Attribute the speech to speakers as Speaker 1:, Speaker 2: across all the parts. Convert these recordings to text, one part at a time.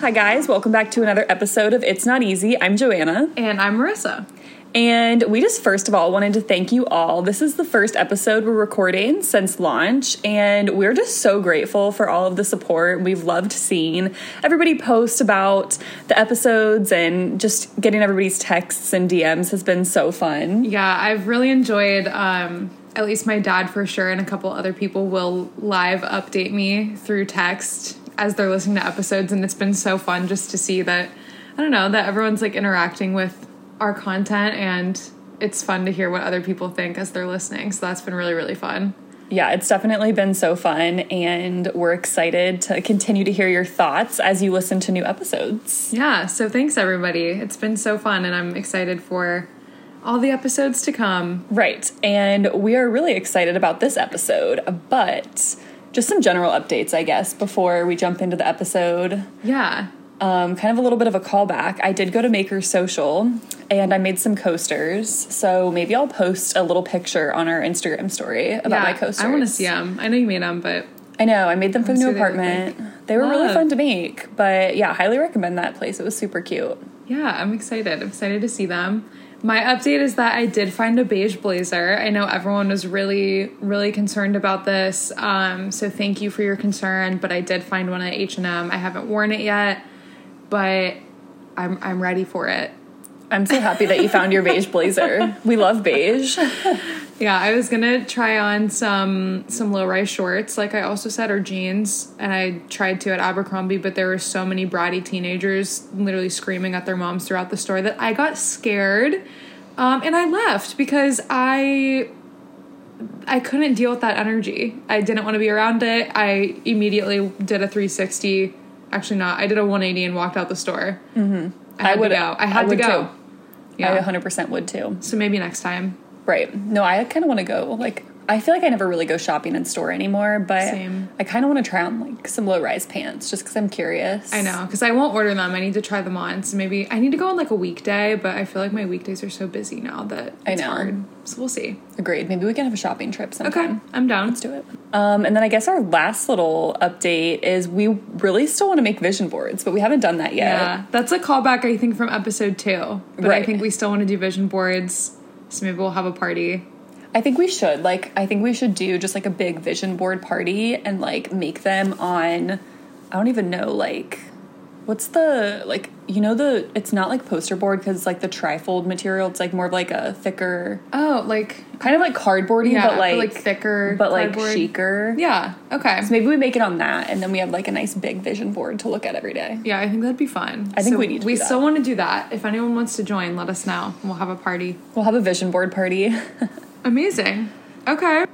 Speaker 1: Hi, guys. Welcome back to another episode of It's Not Easy. I'm Joanna.
Speaker 2: And I'm Marissa.
Speaker 1: And we just first of all wanted to thank you all. This is the first episode we're recording since launch, and we're just so grateful for all of the support. We've loved seeing everybody post about the episodes and just getting everybody's texts and DMs has been so fun.
Speaker 2: Yeah, I've really enjoyed um at least my dad for sure and a couple other people will live update me through text as they're listening to episodes and it's been so fun just to see that I don't know, that everyone's like interacting with our content and it's fun to hear what other people think as they're listening. So that's been really really fun.
Speaker 1: Yeah, it's definitely been so fun, and we're excited to continue to hear your thoughts as you listen to new episodes.
Speaker 2: Yeah, so thanks everybody. It's been so fun and I'm excited for all the episodes to come.
Speaker 1: Right, and we are really excited about this episode, but just some general updates, I guess, before we jump into the episode.
Speaker 2: Yeah.
Speaker 1: Um, kind of a little bit of a callback. I did go to Maker Social and I made some coasters. So maybe I'll post a little picture on our Instagram story about
Speaker 2: yeah,
Speaker 1: my coasters.
Speaker 2: I want to see them. I know you made them, but
Speaker 1: I know. I made them for the new
Speaker 2: what they
Speaker 1: apartment. They were really fun to make. But yeah, highly recommend that place. It was super cute.
Speaker 2: Yeah, I'm excited. I'm excited to see them. My update is that I did find a beige blazer. I know everyone was really, really concerned about this. Um, so thank you for your concern. But I did find one at H and M. I haven't worn it yet, but I'm I'm ready for it.
Speaker 1: I'm so happy that you found your beige blazer. We love beige.
Speaker 2: Yeah, I was gonna try on some some low rise shorts, like I also said, or jeans, and I tried to at Abercrombie, but there were so many bratty teenagers literally screaming at their moms throughout the store that I got scared, um, and I left because I I couldn't deal with that energy. I didn't want to be around it. I immediately did a 360. Actually, not. I did a 180 and walked out the store. Mm-hmm. I had
Speaker 1: I would-
Speaker 2: to go. I
Speaker 1: I
Speaker 2: had to go.
Speaker 1: too.
Speaker 2: Yeah.
Speaker 1: I 100% would too.
Speaker 2: so maybe next time.
Speaker 1: Right. No, I kind of want to go. Like, I feel like I never really go shopping in store anymore, but
Speaker 2: Same.
Speaker 1: I kind of want to try on like some low rise pants just because I'm curious.
Speaker 2: I know, because I won't order them. I need to try them on. So maybe I need to go on like a weekday, but I feel like my weekdays are so busy now that
Speaker 1: I know.
Speaker 2: hard. So we'll see.
Speaker 1: Agreed. Maybe we can have a shopping trip sometime.
Speaker 2: Okay, I'm down.
Speaker 1: Let's do it. Um, and then I guess our last little update is we really still want to make vision boards, but we haven't done that yet.
Speaker 2: Yeah, that's a callback I think from episode two. But I think we still want to do vision boards. So maybe we'll have a party.
Speaker 1: I think we should. Like, I think we should do just like a big vision board party and like make them on, I don't even know, like, what's the, like, you know, the, it's not like poster board because it's like the trifold material. It's like more of like a thicker,
Speaker 2: Oh, like
Speaker 1: kind of like cardboardy,
Speaker 2: yeah,
Speaker 1: but like,
Speaker 2: like thicker,
Speaker 1: but like
Speaker 2: cardboard.
Speaker 1: chicer.
Speaker 2: Yeah. Okay.
Speaker 1: So maybe we make it on that and then we have like a nice big vision board to look at every day.
Speaker 2: Yeah, I think that'd be fun.
Speaker 1: I think
Speaker 2: So
Speaker 1: we need to
Speaker 2: We
Speaker 1: do that.
Speaker 2: still want to do that. If anyone wants to join, let us know. We'll have a party.
Speaker 1: We'll have a vision board party.
Speaker 2: Amazing. Okay.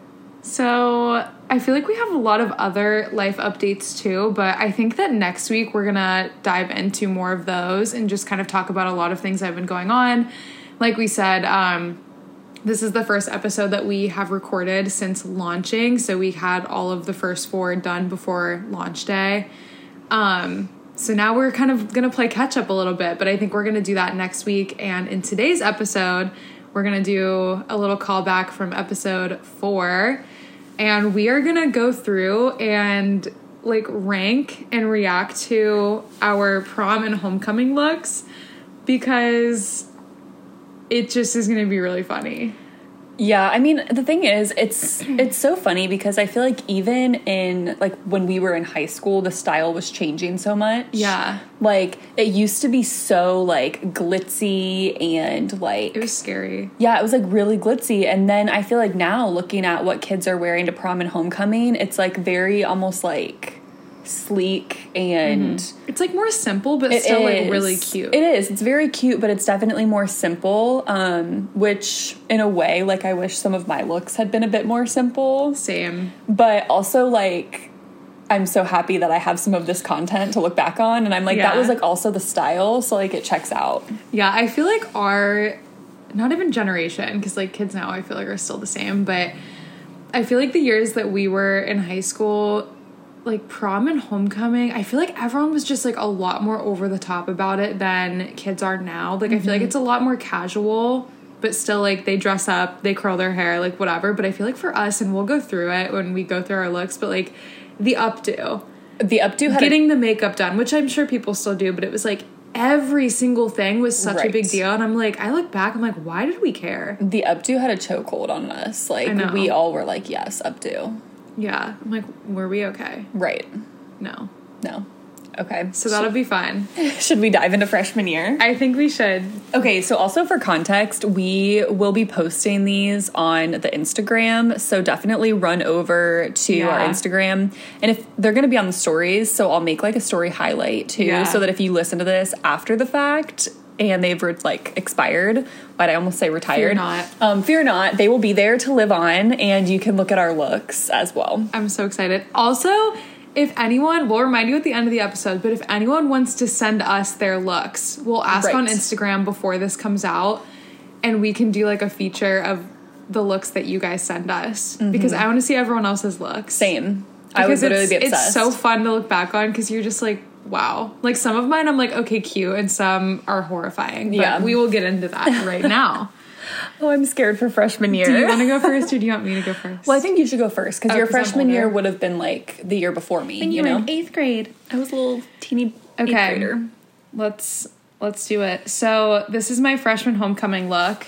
Speaker 2: So I feel like we have a lot of other life updates too, but I think that next week we're gonna dive into more of those and just kind of talk about a lot of things that have been going on. Like we said, um, this is the first episode that we have recorded since launching, so we had all of the first four done before launch day. Um, so now we're kind of gonna play catch up a little bit, but I think we're gonna do that next week. And in today's episode, we're gonna do a little callback from episode four, and we are gonna go through and like rank and react to our prom and homecoming looks because it just is gonna be really funny.
Speaker 1: Yeah, I mean, the thing is, it's it's so funny because I feel like even in like when we were in high school, the style was changing so much.
Speaker 2: Yeah.
Speaker 1: Like it used to be so like glitzy and like
Speaker 2: It was scary.
Speaker 1: yeah, it was like really glitzy and then I feel like now looking at what kids are wearing to prom and homecoming, it's like very almost like sleek and
Speaker 2: It's like more simple, but still like really cute.
Speaker 1: It is. It's very cute, but it's definitely more simple. Um, which, in a way, like I wish some of my looks had been a bit more simple.
Speaker 2: Same.
Speaker 1: But also, like, I'm so happy that I have some of this content to look back on, and I'm like, that was like also the style, so like it checks out.
Speaker 2: Yeah, I feel like our not even generation because like kids now I feel like are still the same, but I feel like the years that we were in high school like prom and homecoming, I feel like everyone was just like a lot more over the top about it than kids are now. Like I feel like mm-hmm. it's a lot more casual, but still like they dress up, they curl their hair, like whatever. But I feel like for us, and we'll go through it when we go through our looks, but like the updo,
Speaker 1: The updo had a
Speaker 2: getting the makeup done, which I'm sure people still do, but it was like every single thing was such a big deal. And I'm like, I look back, I'm like, why did we care?
Speaker 1: the updo had a chokehold on us. Like we all were like, yes, updo.
Speaker 2: Yeah. I'm like, were we okay?
Speaker 1: Right.
Speaker 2: No.
Speaker 1: No. Okay.
Speaker 2: So that'll be fine.
Speaker 1: Should we dive into freshman year?
Speaker 2: I think we should.
Speaker 1: Okay, so also for context, we will be posting these on the Instagram. So definitely run over to our Instagram. And if they're going to be on the stories, so I'll make like a story highlight too,
Speaker 2: Yeah.
Speaker 1: so that if you listen to this after the fact and they've re- like expired, why'd I almost say retired?
Speaker 2: Fear not.
Speaker 1: Um, fear not. They will be there to live on, and you can look at our looks as well.
Speaker 2: I'm so excited. Also, if anyone, we'll remind you at the end of the episode, but if anyone wants to send us their looks, we'll ask
Speaker 1: Right.
Speaker 2: on Instagram before this comes out and we can do like a feature of the looks that you guys send us because I want to see everyone else's looks.
Speaker 1: Mm-hmm. Same. I would
Speaker 2: Because
Speaker 1: literally be obsessed.
Speaker 2: it's so fun to look back on because you're just like, wow. Like some of mine, I'm like, okay, cute, and some are horrifying. But
Speaker 1: Yeah.
Speaker 2: we will get into that right now.
Speaker 1: oh, I'm scared for freshman year.
Speaker 2: do you want to go first or do you want me to go first?
Speaker 1: well, I think you should go first because
Speaker 2: Oh,
Speaker 1: your freshman year would have been like the year before me. you, know,
Speaker 2: eighth grade.
Speaker 1: I was a little teeny eighth
Speaker 2: Okay.
Speaker 1: grader.
Speaker 2: Let's let's do it. So this is my freshman homecoming look.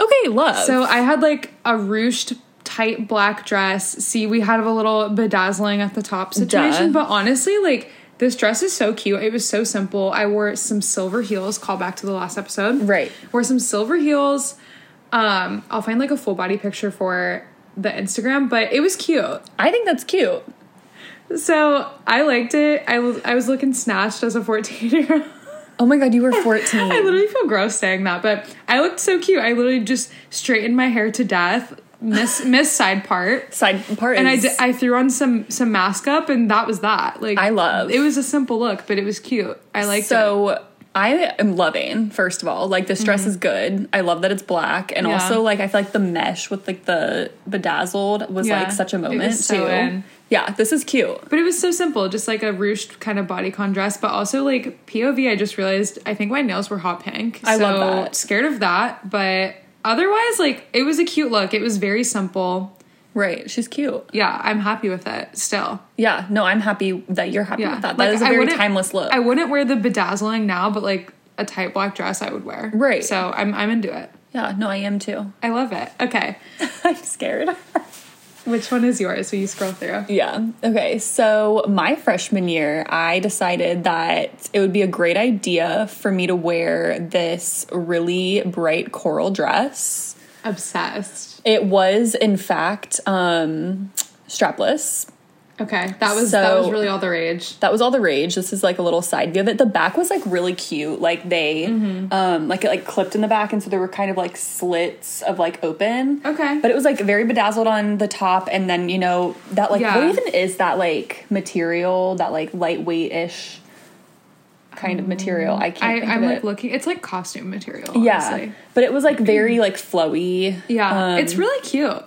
Speaker 1: Okay, love.
Speaker 2: So I had like a ruched tight black dress. See, we had a little bedazzling at the top situation,
Speaker 1: Duh.
Speaker 2: but honestly, like this dress is so cute. It was so simple. I wore some silver heels. Call back to the last episode.
Speaker 1: Right.
Speaker 2: Wore some silver heels. Um, I'll find like a full body picture for the Instagram, but it was cute.
Speaker 1: I think that's cute.
Speaker 2: So I liked it. I was I was looking snatched as a fourteen year old.
Speaker 1: Oh my god, you were 14.
Speaker 2: I literally feel gross saying that, but I looked so cute. I literally just straightened my hair to death, miss miss side part,
Speaker 1: Side part
Speaker 2: and I di- I threw on some some mask up, and that was that. Like
Speaker 1: I love.
Speaker 2: it was a simple look, but it was cute. I liked it.
Speaker 1: so I am loving, first of all, like this dress is good. I love that it's black. And
Speaker 2: Mm-hmm. Yeah.
Speaker 1: also like I feel like the mesh with like the bedazzled was
Speaker 2: Yeah,
Speaker 1: like such a
Speaker 2: it
Speaker 1: moment
Speaker 2: so
Speaker 1: too.
Speaker 2: in.
Speaker 1: Yeah, this is cute.
Speaker 2: But it was so simple, just like a ruched kind of bodycon dress, but also like POV. I just realized I think my nails were hot pink.
Speaker 1: I
Speaker 2: so
Speaker 1: love that.
Speaker 2: Scared of that, but otherwise, like it was a cute look. It was very simple.
Speaker 1: Right. She's cute.
Speaker 2: Yeah, I'm happy with it still.
Speaker 1: Yeah. No, I'm happy that you're happy
Speaker 2: Yeah,
Speaker 1: with that.
Speaker 2: Like,
Speaker 1: That is a very timeless look.
Speaker 2: I wouldn't wear the bedazzling now, but like a tight black dress, I would wear.
Speaker 1: Right.
Speaker 2: So I'm I'm into it.
Speaker 1: yeah, no, I am too.
Speaker 2: I love it. Okay,
Speaker 1: I'm scared.
Speaker 2: which one is yours? Will you scroll through?
Speaker 1: Yeah. Okay. So, my freshman year, I decided that it would be a great idea for me to wear this really bright coral dress.
Speaker 2: Obsessed.
Speaker 1: It was, in fact, um, strapless.
Speaker 2: Okay, that was that was really all the rage.
Speaker 1: That was all the rage. This is like a little side view of it. The back was like really cute. Like they,
Speaker 2: Mm-hmm.
Speaker 1: um, like it like clipped in the back, and so there were kind of like slits of like open.
Speaker 2: Okay.
Speaker 1: But it was like very bedazzled on the top, and then you know that like
Speaker 2: Yeah.
Speaker 1: what even is that like material? That like lightweight ish kind of material. I can't.
Speaker 2: I,
Speaker 1: of
Speaker 2: like looking. It's like costume material.
Speaker 1: Yeah,
Speaker 2: honestly.
Speaker 1: but it was like very like flowy.
Speaker 2: Yeah,
Speaker 1: Um,
Speaker 2: it's really cute.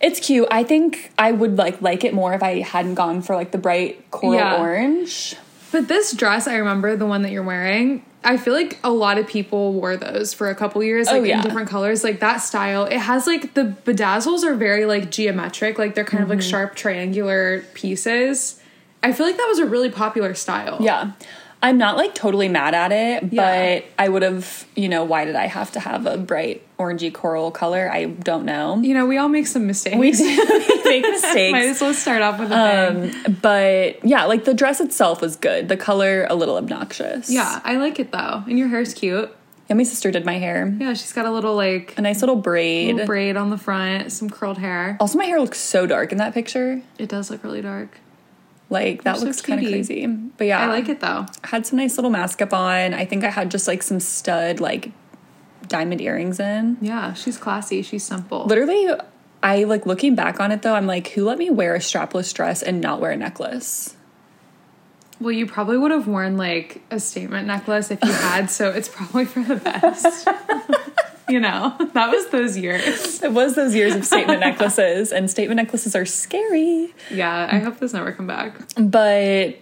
Speaker 1: It's cute. I think I would like like it more if I hadn't gone for like the bright coral
Speaker 2: Yeah.
Speaker 1: orange.
Speaker 2: But this dress, I remember the one that you're wearing. I feel like a lot of people wore those for a couple years, like
Speaker 1: Oh, yeah.
Speaker 2: in different colors. Like that style, it has like the bedazzles are very like geometric, like they're kind of like
Speaker 1: Mm-hmm.
Speaker 2: sharp triangular pieces. I feel like that was a really popular style.
Speaker 1: Yeah. I'm not like totally mad at it,
Speaker 2: Yeah.
Speaker 1: but I would have, you know, why did I have to have a bright orangey coral color? I don't know.
Speaker 2: You know, we all make some mistakes.
Speaker 1: We do make mistakes.
Speaker 2: Might as well start off with a.
Speaker 1: Um, but yeah, like the dress itself was good. The color a little obnoxious.
Speaker 2: Yeah, I like it though. And your hair's cute.
Speaker 1: Yeah, my sister did my hair.
Speaker 2: Yeah, she's got a little like
Speaker 1: A nice little braid.
Speaker 2: little braid on the front, some curled hair.
Speaker 1: also, my hair looks so dark in that picture.
Speaker 2: It does look really dark.
Speaker 1: Like that
Speaker 2: You're so
Speaker 1: looks kind of crazy. But yeah,
Speaker 2: I like it though.
Speaker 1: had some nice little mascot on. I think I had just like some stud like diamond earrings in.
Speaker 2: Yeah, she's classy. She's simple.
Speaker 1: Literally, I like looking back on it though, I'm like, who let me wear a strapless dress and not wear a necklace?
Speaker 2: Well, you probably would have worn like a statement necklace if you had, so it's probably for the best. you know, that was those years.
Speaker 1: It was those years of statement necklaces, and statement necklaces are scary.
Speaker 2: Yeah, I hope those never come back.
Speaker 1: But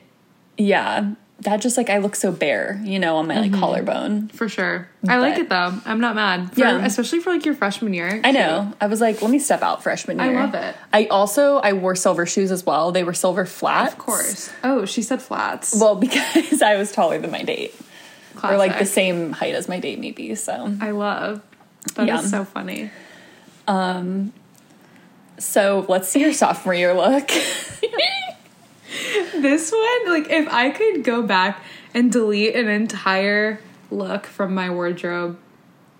Speaker 1: yeah, that just like I look so bare, you know, on my like mm-hmm. collarbone.
Speaker 2: For sure. I like it though. I'm not mad. For,
Speaker 1: Yeah.
Speaker 2: Especially for like your freshman year.
Speaker 1: I know. I was like, let me step out freshman year.
Speaker 2: I love it.
Speaker 1: I also I wore silver shoes as well. They were silver flats.
Speaker 2: Of course. Oh, she said flats.
Speaker 1: Well, because I was taller than my date. Or like the same height as my date maybe. So
Speaker 2: I love. That is
Speaker 1: Yeah.
Speaker 2: so funny.
Speaker 1: Um, so let's see your sophomore year look.
Speaker 2: This one, like, if I could go back and delete an entire look from my wardrobe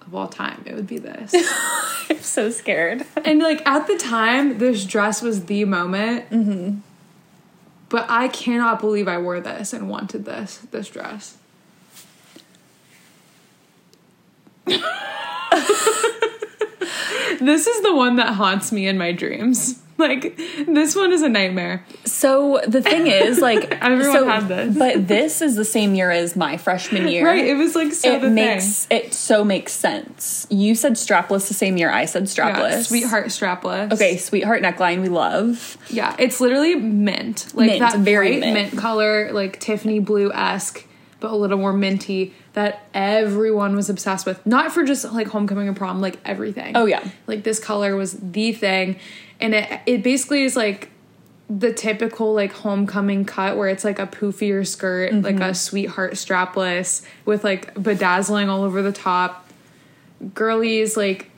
Speaker 2: of all time, it would be this.
Speaker 1: I'm so scared.
Speaker 2: and like at the time, this dress was the moment. Mm-hmm. But I cannot believe I wore this and wanted this this dress. this is the one that haunts me in my dreams. Like this one is a nightmare.
Speaker 1: So the thing is, like
Speaker 2: Everyone
Speaker 1: so-
Speaker 2: had this.
Speaker 1: but this is the same year as my freshman year.
Speaker 2: Right? It was like so
Speaker 1: it makes it so makes sense. You said strapless the same year I said strapless.
Speaker 2: Yeah, sweetheart strapless.
Speaker 1: Okay, sweetheart neckline we love.
Speaker 2: Yeah, it's literally mint. Like
Speaker 1: Mint,
Speaker 2: that
Speaker 1: very mint.
Speaker 2: mint. color, like Tiffany blue esque, but a little more minty that everyone was obsessed with. Not for just like homecoming and prom, like everything.
Speaker 1: Oh, yeah.
Speaker 2: Like this color was the thing. And it it basically is like the typical like homecoming cut where it's like a poofier skirt, like
Speaker 1: Mm-hmm.
Speaker 2: a sweetheart strapless with like bedazzling all over the top. Girlies like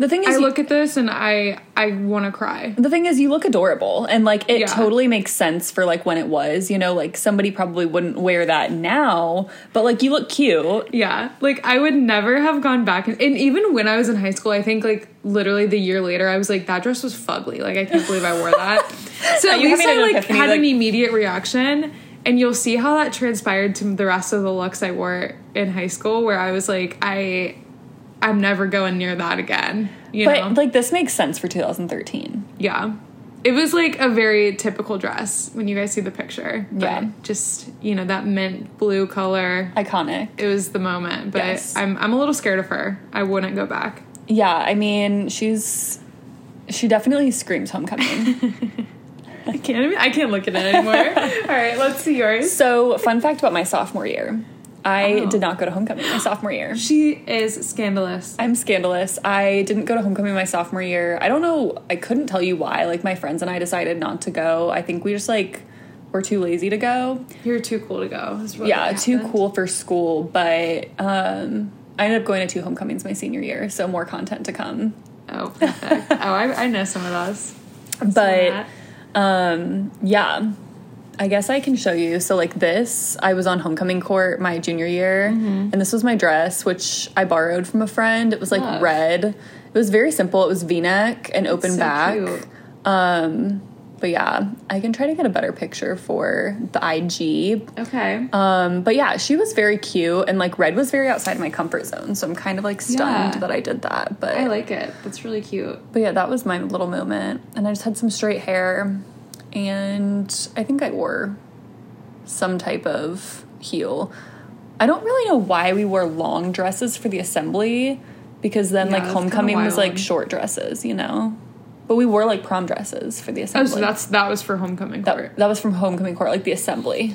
Speaker 1: The thing is
Speaker 2: I
Speaker 1: you-
Speaker 2: look at this and I I want to cry.
Speaker 1: the thing is you look adorable and like it
Speaker 2: Yeah.
Speaker 1: totally makes sense for like when it was, you know, like somebody probably wouldn't wear that now, but like you look cute.
Speaker 2: Yeah, like I would never have gone back, and, and even when I was in high school, I think like literally the year later, I was like, that dress was fugly. Like I can't believe I wore that. So at least I like had an immediate reaction, and you'll see how that transpired to the rest of the looks I wore in high school, where I was like, I, I'm never going near that again. You
Speaker 1: But
Speaker 2: know?
Speaker 1: like this makes sense for 2013.
Speaker 2: yeah. It was like a very typical dress when you guys see the picture.
Speaker 1: Yeah.
Speaker 2: Just, you know, that mint blue color.
Speaker 1: Iconic.
Speaker 2: It was the moment, but
Speaker 1: Yes.
Speaker 2: I'm I'm a little scared of her. I wouldn't go back.
Speaker 1: Yeah, I mean, she's she definitely screams homecoming.
Speaker 2: I can't even, I can't look at it anymore. All right, let's see yours.
Speaker 1: so, fun fact about my sophomore year. I
Speaker 2: Oh.
Speaker 1: did not go to homecoming my sophomore year.
Speaker 2: She is scandalous.
Speaker 1: I'm scandalous. I didn't go to homecoming my sophomore year. I don't know. I couldn't tell you why. Like my friends and I decided not to go. I think we just like were too lazy to go.
Speaker 2: You're too cool to go.
Speaker 1: yeah, too cool for school. But um, I ended up going to two homecomings my senior year, so more content to come.
Speaker 2: Oh, oh, I, I know some of those.
Speaker 1: But um, yeah, I guess I can show you. So like this, I was on homecoming court my junior year,
Speaker 2: Mm-hmm.
Speaker 1: and this was my dress, which I borrowed from a friend. It was like
Speaker 2: Love.
Speaker 1: red. It was very simple. It was V neck and open
Speaker 2: so
Speaker 1: back.
Speaker 2: cute.
Speaker 1: Um, but yeah, I can try to get a better picture for the IG.
Speaker 2: okay.
Speaker 1: Um, but yeah, she was very cute, and like red was very outside my comfort zone. So I'm kind of like stunned
Speaker 2: Yeah.
Speaker 1: that I did that. But
Speaker 2: I like it. That's really cute.
Speaker 1: but yeah, that was my little moment. And I just had some straight hair. And I think I wore some type of heel. I don't really know why we wore long dresses for the assembly because then
Speaker 2: Yeah,
Speaker 1: like homecoming was like short dresses, you know? But we wore like prom dresses for the assembly.
Speaker 2: Oh, so that's that was for homecoming court.
Speaker 1: that, that was from homecoming court, like the assembly.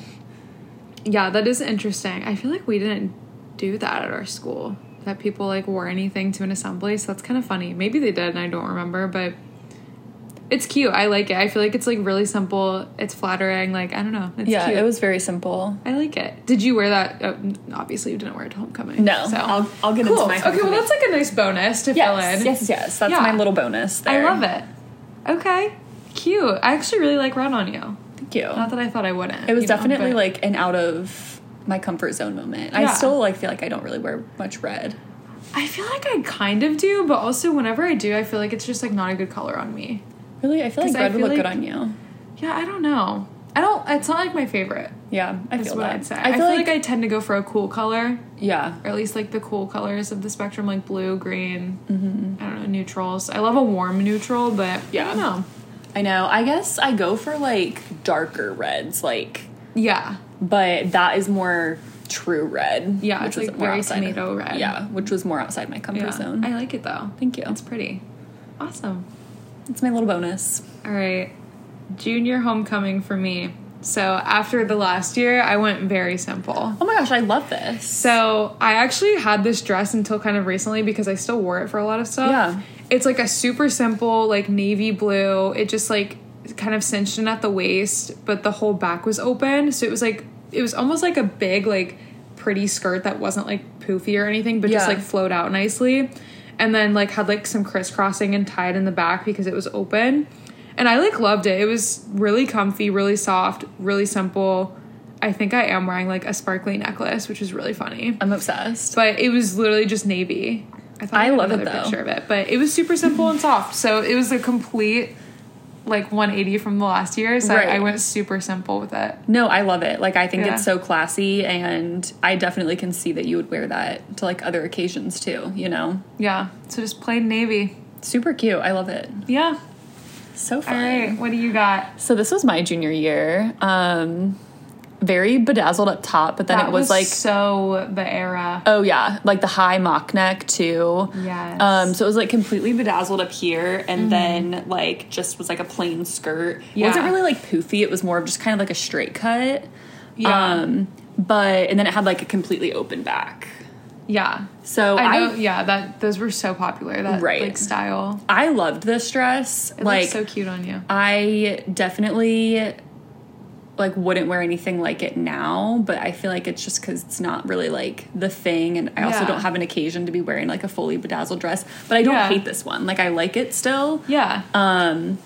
Speaker 2: Yeah, that is interesting. I feel like we didn't do that at our school. That people like wore anything to an assembly, so that's kind of funny. Maybe they did, and I don't remember, but it's cute. I like it. I feel like it's like really simple. It's flattering. Like I don't know. It's
Speaker 1: yeah,
Speaker 2: cute.
Speaker 1: it was very simple.
Speaker 2: I like it. Did you wear that? Oh, obviously, you didn't wear it to homecoming.
Speaker 1: No,
Speaker 2: so
Speaker 1: I'll, I'll get
Speaker 2: cool.
Speaker 1: into my
Speaker 2: okay, well, that's like a nice bonus to fill in.
Speaker 1: yes, yes. That's
Speaker 2: Yeah.
Speaker 1: my little bonus
Speaker 2: I love it. Okay, cute. I actually really like red on you.
Speaker 1: Thank you.
Speaker 2: Not that I thought I wouldn't.
Speaker 1: It was
Speaker 2: you know,
Speaker 1: definitely like an out of my comfort zone moment. I still like feel like I don't really wear much red.
Speaker 2: I feel like I kind of do, but also whenever I do, I feel like it's just like not a good color on me.
Speaker 1: Really, I feel like
Speaker 2: I
Speaker 1: red would
Speaker 2: feel
Speaker 1: look good on you.
Speaker 2: Yeah, I don't know. I don't. It's not like my favorite.
Speaker 1: Yeah, I feel
Speaker 2: what
Speaker 1: that.
Speaker 2: I'd say. I feel, like, I tend to go for a cool color,
Speaker 1: yeah,
Speaker 2: or at least like the cool colors of the spectrum, like blue, green. I don't know neutrals. I love a warm neutral, but
Speaker 1: Mm-hmm. Yeah.
Speaker 2: I don't know.
Speaker 1: I know. I guess I go for like darker reds, like,
Speaker 2: Yeah,
Speaker 1: but that is more true red.
Speaker 2: Yeah, it's,
Speaker 1: was
Speaker 2: like,
Speaker 1: more
Speaker 2: very
Speaker 1: outside-
Speaker 2: tomato red.
Speaker 1: Yeah, which was more outside my comfort
Speaker 2: yeah.
Speaker 1: zone.
Speaker 2: I like it though.
Speaker 1: Thank you.
Speaker 2: It's pretty. Awesome.
Speaker 1: It's my little bonus.
Speaker 2: All right. Junior homecoming for me. So after the last year, I went very simple.
Speaker 1: Oh my gosh, I love this.
Speaker 2: So I actually had this dress until kind of recently because I still wore it for a lot of stuff.
Speaker 1: Yeah.
Speaker 2: It's like a super simple, like navy blue. It just like kind of cinched in at the waist, but the whole back was open. So it was like it was almost like a big, like pretty skirt that wasn't like poofy or anything, but just like flowed out nicely. And then like had like some crisscrossing and tied in the back because it was open. And I like loved it. It was really comfy, really soft, really simple. I think I am wearing like a sparkly necklace, which is really funny.
Speaker 1: I'm obsessed.
Speaker 2: But it was literally just navy. I thought
Speaker 1: I
Speaker 2: had
Speaker 1: love it, though.
Speaker 2: picture of it, but it was super simple and soft. So it was a complete like 180 from the last year. So
Speaker 1: Right.
Speaker 2: I went super simple with it.
Speaker 1: No, I love it. Like I think
Speaker 2: Yeah.
Speaker 1: it's so classy and I definitely can see that you would wear that to like other occasions too, you know.
Speaker 2: Yeah. So just plain navy.
Speaker 1: Super cute. I love it.
Speaker 2: Yeah.
Speaker 1: So
Speaker 2: All
Speaker 1: fun.
Speaker 2: right. What do you got?
Speaker 1: So this was my junior year. Um very bedazzled up top, but then
Speaker 2: that
Speaker 1: it was, like
Speaker 2: so the era.
Speaker 1: oh yeah, like the high mock neck too.
Speaker 2: Yes.
Speaker 1: Um so it was like completely bedazzled up here and then like just was like a plain skirt. Yeah. It wasn't really like poofy, it was more of just kind of like a straight cut.
Speaker 2: Yeah.
Speaker 1: Um but and then it had like a completely open back.
Speaker 2: yeah.
Speaker 1: So
Speaker 2: I
Speaker 1: I
Speaker 2: yeah. That those were so popular. That
Speaker 1: Right.
Speaker 2: like style.
Speaker 1: I loved this dress.
Speaker 2: It
Speaker 1: like
Speaker 2: so cute on you.
Speaker 1: I definitely like wouldn't wear anything like it now, but I feel like it's just because it's not really like the thing, and I also
Speaker 2: Yeah.
Speaker 1: don't have an occasion to be wearing like a fully bedazzled dress. But I don't
Speaker 2: Yeah.
Speaker 1: hate this one. Like I like it still,
Speaker 2: Yeah.
Speaker 1: um,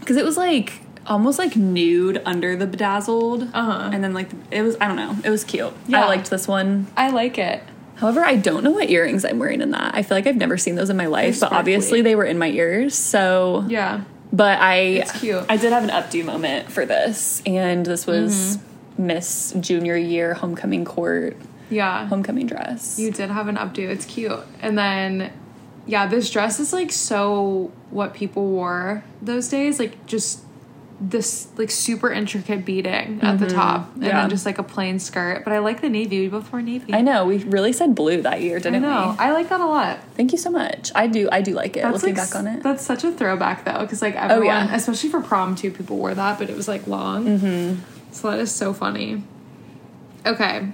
Speaker 1: because it was like almost like nude under the bedazzled,
Speaker 2: Uh-huh.
Speaker 1: and then like it was I don't know, it was cute.
Speaker 2: Yeah.
Speaker 1: I liked this one.
Speaker 2: I like it.
Speaker 1: However, I don't know what earrings I'm wearing in that. I feel like I've never seen those in my life, but obviously they were in my ears, so
Speaker 2: Yeah.
Speaker 1: But I
Speaker 2: It's cute.
Speaker 1: I did have an updo moment for this, and this was
Speaker 2: Mm-hmm.
Speaker 1: Miss Junior Year homecoming court
Speaker 2: Yeah.
Speaker 1: homecoming dress.
Speaker 2: You did have an updo. It's cute. And then, yeah, this dress is like so what people wore those days. Like just this like super intricate beading at the top, and
Speaker 1: Mm-hmm. Yeah.
Speaker 2: then just like a plain skirt. But I like the navy. We both wore navy.
Speaker 1: I know we really said blue that year, didn't
Speaker 2: know.
Speaker 1: we?
Speaker 2: I like that a lot.
Speaker 1: Thank you so much. I do. I do like it. looking
Speaker 2: like,
Speaker 1: back on it.
Speaker 2: That's such a throwback though, because like everyone,
Speaker 1: Oh, yeah.
Speaker 2: especially for prom too, people wore that, but it was like long. Mm-hmm. So that is so funny. Okay,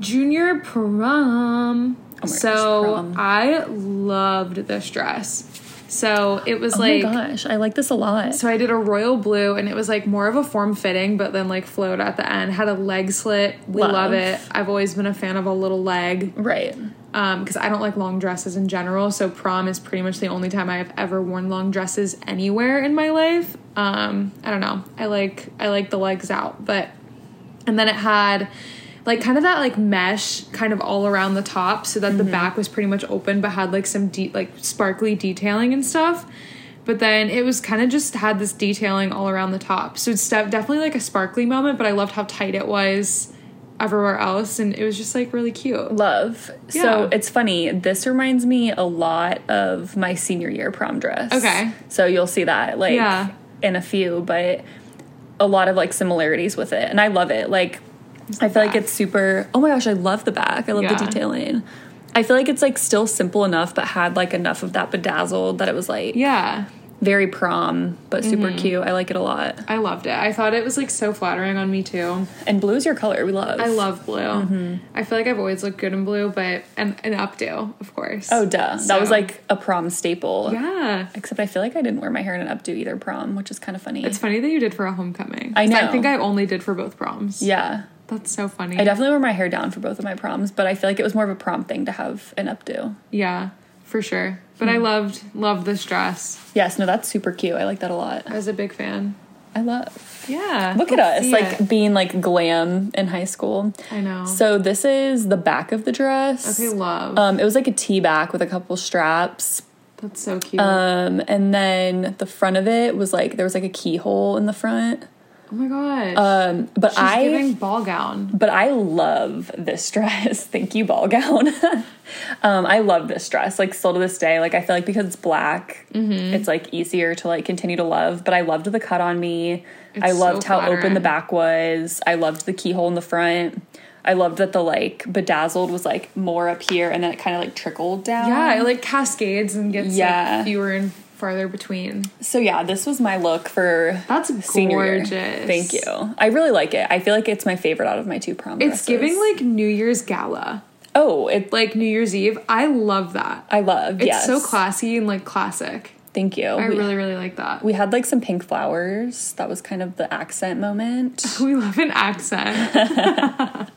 Speaker 2: junior prom.
Speaker 1: Oh my gosh,
Speaker 2: so
Speaker 1: prom.
Speaker 2: I loved this dress. So it was like
Speaker 1: oh
Speaker 2: like.
Speaker 1: my gosh, I like this a lot.
Speaker 2: So I did a royal blue, and it was like more of a form fitting, but then like flowed at the end. Had a leg slit. We
Speaker 1: Love.
Speaker 2: love it. I've always been a fan of a little leg
Speaker 1: right.
Speaker 2: um because i don't like long dresses in general so prom is pretty much the only time i have ever worn long dresses anywhere in my life um i don't know i like i like the legs out but and then it had like kind of that like mesh kind of all around the top so that the mm-hmm. back was pretty much open but had like some deep like sparkly detailing and stuff but then it was kind of just had this detailing all around the top so it's de- definitely like a sparkly moment but i loved how tight it was everywhere else and it was just like really cute
Speaker 1: Love.
Speaker 2: Yeah.
Speaker 1: So it's funny. This reminds me a lot of my senior year prom dress.
Speaker 2: Okay.
Speaker 1: So you'll see that like
Speaker 2: Yeah.
Speaker 1: in a few, but a lot of like similarities with it, and I love it. Like I feel like it's super. Oh my gosh, I love the back. I love
Speaker 2: Yeah.
Speaker 1: the detailing. I feel like it's like still simple enough, but had like enough of that bedazzled that it was like
Speaker 2: yeah
Speaker 1: very prom, but super
Speaker 2: Mm-hmm.
Speaker 1: cute. I like it a lot.
Speaker 2: I loved it. I thought it was like so flattering on me too.
Speaker 1: And blue is your color. We love.
Speaker 2: I love blue.
Speaker 1: Mm-hmm.
Speaker 2: I feel like I've always looked good in blue, but and an updo, of course.
Speaker 1: Oh duh, that was like a prom staple.
Speaker 2: yeah.
Speaker 1: Except I feel like I didn't wear my hair in an updo either prom, which is kind of funny.
Speaker 2: It's funny that you did for a homecoming.
Speaker 1: I
Speaker 2: know. I think I only did for both proms.
Speaker 1: yeah.
Speaker 2: That's so funny.
Speaker 1: I definitely wore my hair down for both of my proms, but I feel like it was more of a prom thing to have an updo.
Speaker 2: yeah, for sure. But
Speaker 1: Hmm.
Speaker 2: I loved loved this dress.
Speaker 1: Yes, no, that's super cute. I like that a lot.
Speaker 2: I was a big fan.
Speaker 1: I love.
Speaker 2: Yeah.
Speaker 1: Look at
Speaker 2: let's
Speaker 1: like
Speaker 2: it.
Speaker 1: being like glam in high school.
Speaker 2: I know.
Speaker 1: So this is the back of the dress.
Speaker 2: okay, love.
Speaker 1: Um, it was like a tee back with a couple straps.
Speaker 2: That's so cute.
Speaker 1: Um, and then the front of it was like there was like a keyhole in the front.
Speaker 2: Oh my gosh.
Speaker 1: Um, but
Speaker 2: She's
Speaker 1: I
Speaker 2: giving ball gown.
Speaker 1: but I love this dress. Thank you, ball gown. um, I love this dress. Like still to this day, like I feel like because it's black,
Speaker 2: Mm-hmm.
Speaker 1: it's like easier to like continue to love. But I loved the cut on me. I loved
Speaker 2: so
Speaker 1: how open the back was. I loved the keyhole in the front. I loved that the like bedazzled was like more up here and then it kind of like trickled down.
Speaker 2: Yeah, it like cascades and gets
Speaker 1: Yeah.
Speaker 2: like fewer and farther between.
Speaker 1: So yeah, this was my look for
Speaker 2: That's
Speaker 1: senior year.
Speaker 2: gorgeous.
Speaker 1: Thank you. I really like it. I feel like it's my favorite out of my two prom
Speaker 2: It's
Speaker 1: dresses.
Speaker 2: giving like New Year's gala,
Speaker 1: oh, it
Speaker 2: like New Year's Eve. I love that.
Speaker 1: I love. It.
Speaker 2: It's
Speaker 1: yes.
Speaker 2: so classy and like classic.
Speaker 1: Thank you.
Speaker 2: I
Speaker 1: we,
Speaker 2: really, really like that.
Speaker 1: we had like some pink flowers. That was kind of the accent moment.
Speaker 2: We love an accent.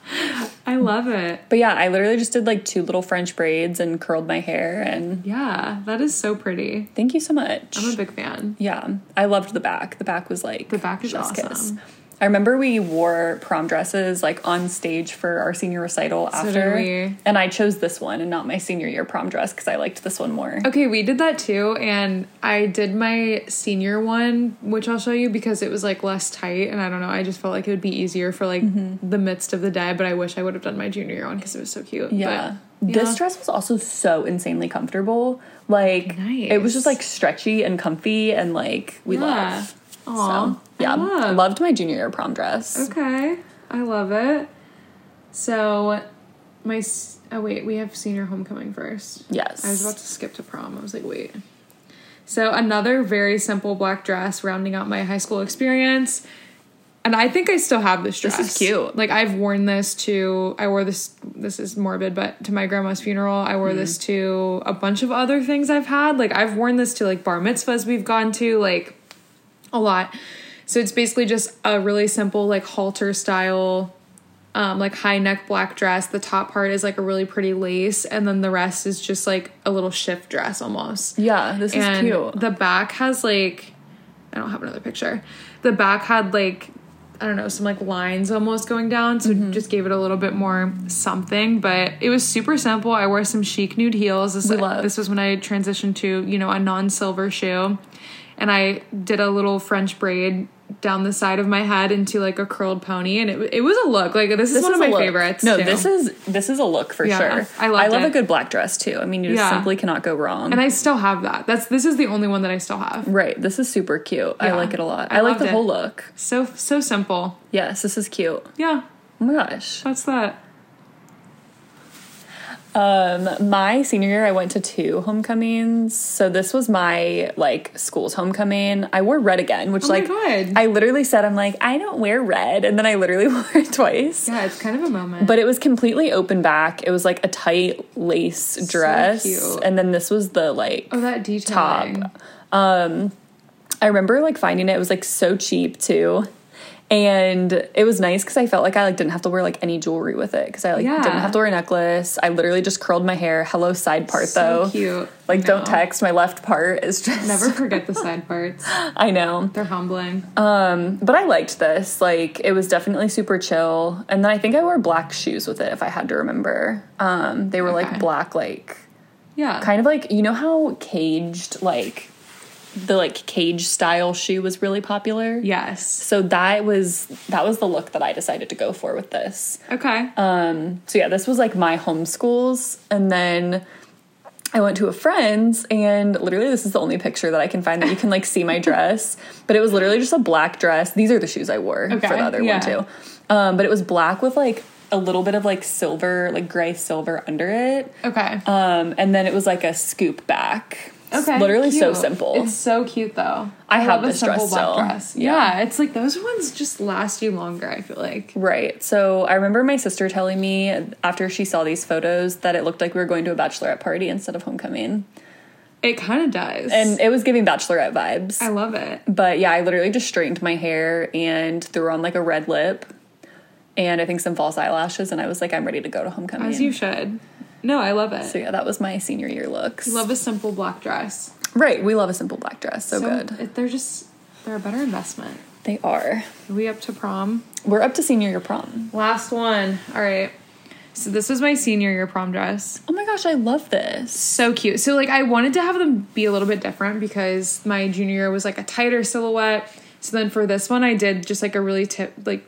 Speaker 2: I love it.
Speaker 1: But yeah, I literally just did like two little French braids and curled my hair and
Speaker 2: Yeah, that is so pretty.
Speaker 1: thank you so much.
Speaker 2: I'm a big fan.
Speaker 1: yeah, I loved the back. The back was like
Speaker 2: The back is awesome.
Speaker 1: I remember we wore prom dresses like on stage for our senior recital
Speaker 2: did
Speaker 1: after,
Speaker 2: we.
Speaker 1: and I chose this one and not my senior year prom dress because I liked this one more.
Speaker 2: Okay, we did that too, and I did my senior one, which I'll show you because it was like less tight, and I don't know, I just felt like it would be easier for like
Speaker 1: Mm-hmm.
Speaker 2: the midst of the day, but I wish I would have done my junior year one because it was so cute.
Speaker 1: Yeah.
Speaker 2: But,
Speaker 1: This dress was also so insanely comfortable. Like it was just like stretchy and comfy and like we
Speaker 2: Yeah.
Speaker 1: love.
Speaker 2: Aw,
Speaker 1: so yeah,
Speaker 2: I love.
Speaker 1: loved my junior year prom dress.
Speaker 2: Okay, I love it. So, my oh wait, we have senior homecoming first.
Speaker 1: Yes.
Speaker 2: I was about to skip to prom. I was like, wait. So another very simple black dress rounding out my high school experience. And I think I still have this dress.
Speaker 1: This is cute.
Speaker 2: Like I've worn this to I wore this this is morbid, but to my grandma's funeral. I wore this
Speaker 1: Mm.
Speaker 2: to a bunch of other things I've had. Like I've worn this to like bar mitzvahs we've gone to, like a lot. So it's basically just a really simple like halter style um, like high neck black dress. The top part is like a really pretty lace, and then the rest is just like a little shift dress almost.
Speaker 1: Yeah, this is cute.
Speaker 2: the back has like, I don't have another picture. The back had like, I don't know, some like lines almost going down, so
Speaker 1: Mm-hmm.
Speaker 2: just gave it a little bit more something. But it was super simple. I wore some chic nude heels. This,
Speaker 1: We love.
Speaker 2: this was when I transitioned to you know a non silver shoe, and I did a little French braid down the side of my head into like a curled pony, and it it was a look. Like this is
Speaker 1: This
Speaker 2: one of my
Speaker 1: look.
Speaker 2: favorites.
Speaker 1: No,
Speaker 2: too.
Speaker 1: this is this is a look for
Speaker 2: Yeah,
Speaker 1: sure.
Speaker 2: I
Speaker 1: I love
Speaker 2: it.
Speaker 1: a good black dress too. I mean, you just simply cannot go wrong.
Speaker 2: and I still have that. That's this is the only one that I still have.
Speaker 1: right, this is super cute. I like it a lot.
Speaker 2: I
Speaker 1: I, like the
Speaker 2: it.
Speaker 1: whole look.
Speaker 2: So so simple.
Speaker 1: Yes, this is cute.
Speaker 2: Yeah,
Speaker 1: Oh my gosh.
Speaker 2: that's that.
Speaker 1: Um, my senior year, I went to two homecomings. So this was my like school's homecoming. I wore red again, which
Speaker 2: Oh
Speaker 1: like. I literally said, I'm like, I don't wear red, and then I literally wore it twice.
Speaker 2: Yeah, it's kind of a moment.
Speaker 1: But it was completely open back. It was like a tight lace dress,
Speaker 2: cute.
Speaker 1: and then this was the like
Speaker 2: oh, that detailing.
Speaker 1: top. Um, I remember like finding it. It was like so cheap too. And it was nice because I felt like I like didn't have to wear like any jewelry with it because I like
Speaker 2: Yeah.
Speaker 1: didn't have to wear a necklace. I literally just curled my hair. Hello side part
Speaker 2: So
Speaker 1: though.
Speaker 2: cute.
Speaker 1: Like don't text. My left part is just
Speaker 2: Never forget the side parts.
Speaker 1: I know.
Speaker 2: They're humbling.
Speaker 1: Um, but I liked this. Like it was definitely super chill. And then I think I wore black shoes with it if I had to remember. Um, they were
Speaker 2: Okay.
Speaker 1: like black, like
Speaker 2: yeah.
Speaker 1: kind of like you know how caged like the like cage style shoe was really popular.
Speaker 2: yes.
Speaker 1: So that was that was the look that I decided to go for with this.
Speaker 2: Okay.
Speaker 1: Um, so yeah, this was like my homeschools, and then I went to a friend's, and literally this is the only picture that I can find that you can like see my dress. But it was literally just a black dress. These are the shoes I wore
Speaker 2: Okay,
Speaker 1: for the other
Speaker 2: yeah.
Speaker 1: one too. Um, but it was black with like a little bit of like silver, like gray silver under it.
Speaker 2: okay.
Speaker 1: Um, and then it was like a scoop back.
Speaker 2: Okay.
Speaker 1: literally so simple.
Speaker 2: It's so cute though.
Speaker 1: I have
Speaker 2: love
Speaker 1: this dress still.
Speaker 2: dress.
Speaker 1: Yeah.
Speaker 2: Yeah. it's like those ones just last you longer. I feel like.
Speaker 1: Right. So I remember my sister telling me after she saw these photos that it looked like we were going to a bachelorette party instead of homecoming.
Speaker 2: It kind of does.
Speaker 1: And it was giving bachelorette vibes.
Speaker 2: I love it.
Speaker 1: but yeah, I literally just straightened my hair and threw on like a red lip and I think some false eyelashes and I was like, I'm ready to go to homecoming.
Speaker 2: As you should. No, I love it.
Speaker 1: so yeah, that was my senior year looks.
Speaker 2: love a simple black dress.
Speaker 1: right. We love a simple black dress. So, good.
Speaker 2: it- they're just they're a better investment.
Speaker 1: They are.
Speaker 2: Are we up to prom?
Speaker 1: We're up to senior year prom.
Speaker 2: Last one. All right. So this was my senior year prom dress.
Speaker 1: Oh my gosh, I love this.
Speaker 2: So cute. So like I wanted to have them be a little bit different because my junior year was like a tighter silhouette. So then for this one I did just like a really tip like